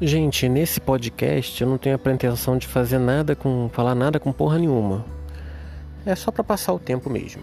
Gente, nesse podcast eu não tenho a pretensão de fazer nada com. falar nada com porra nenhuma. É só para passar o tempo mesmo.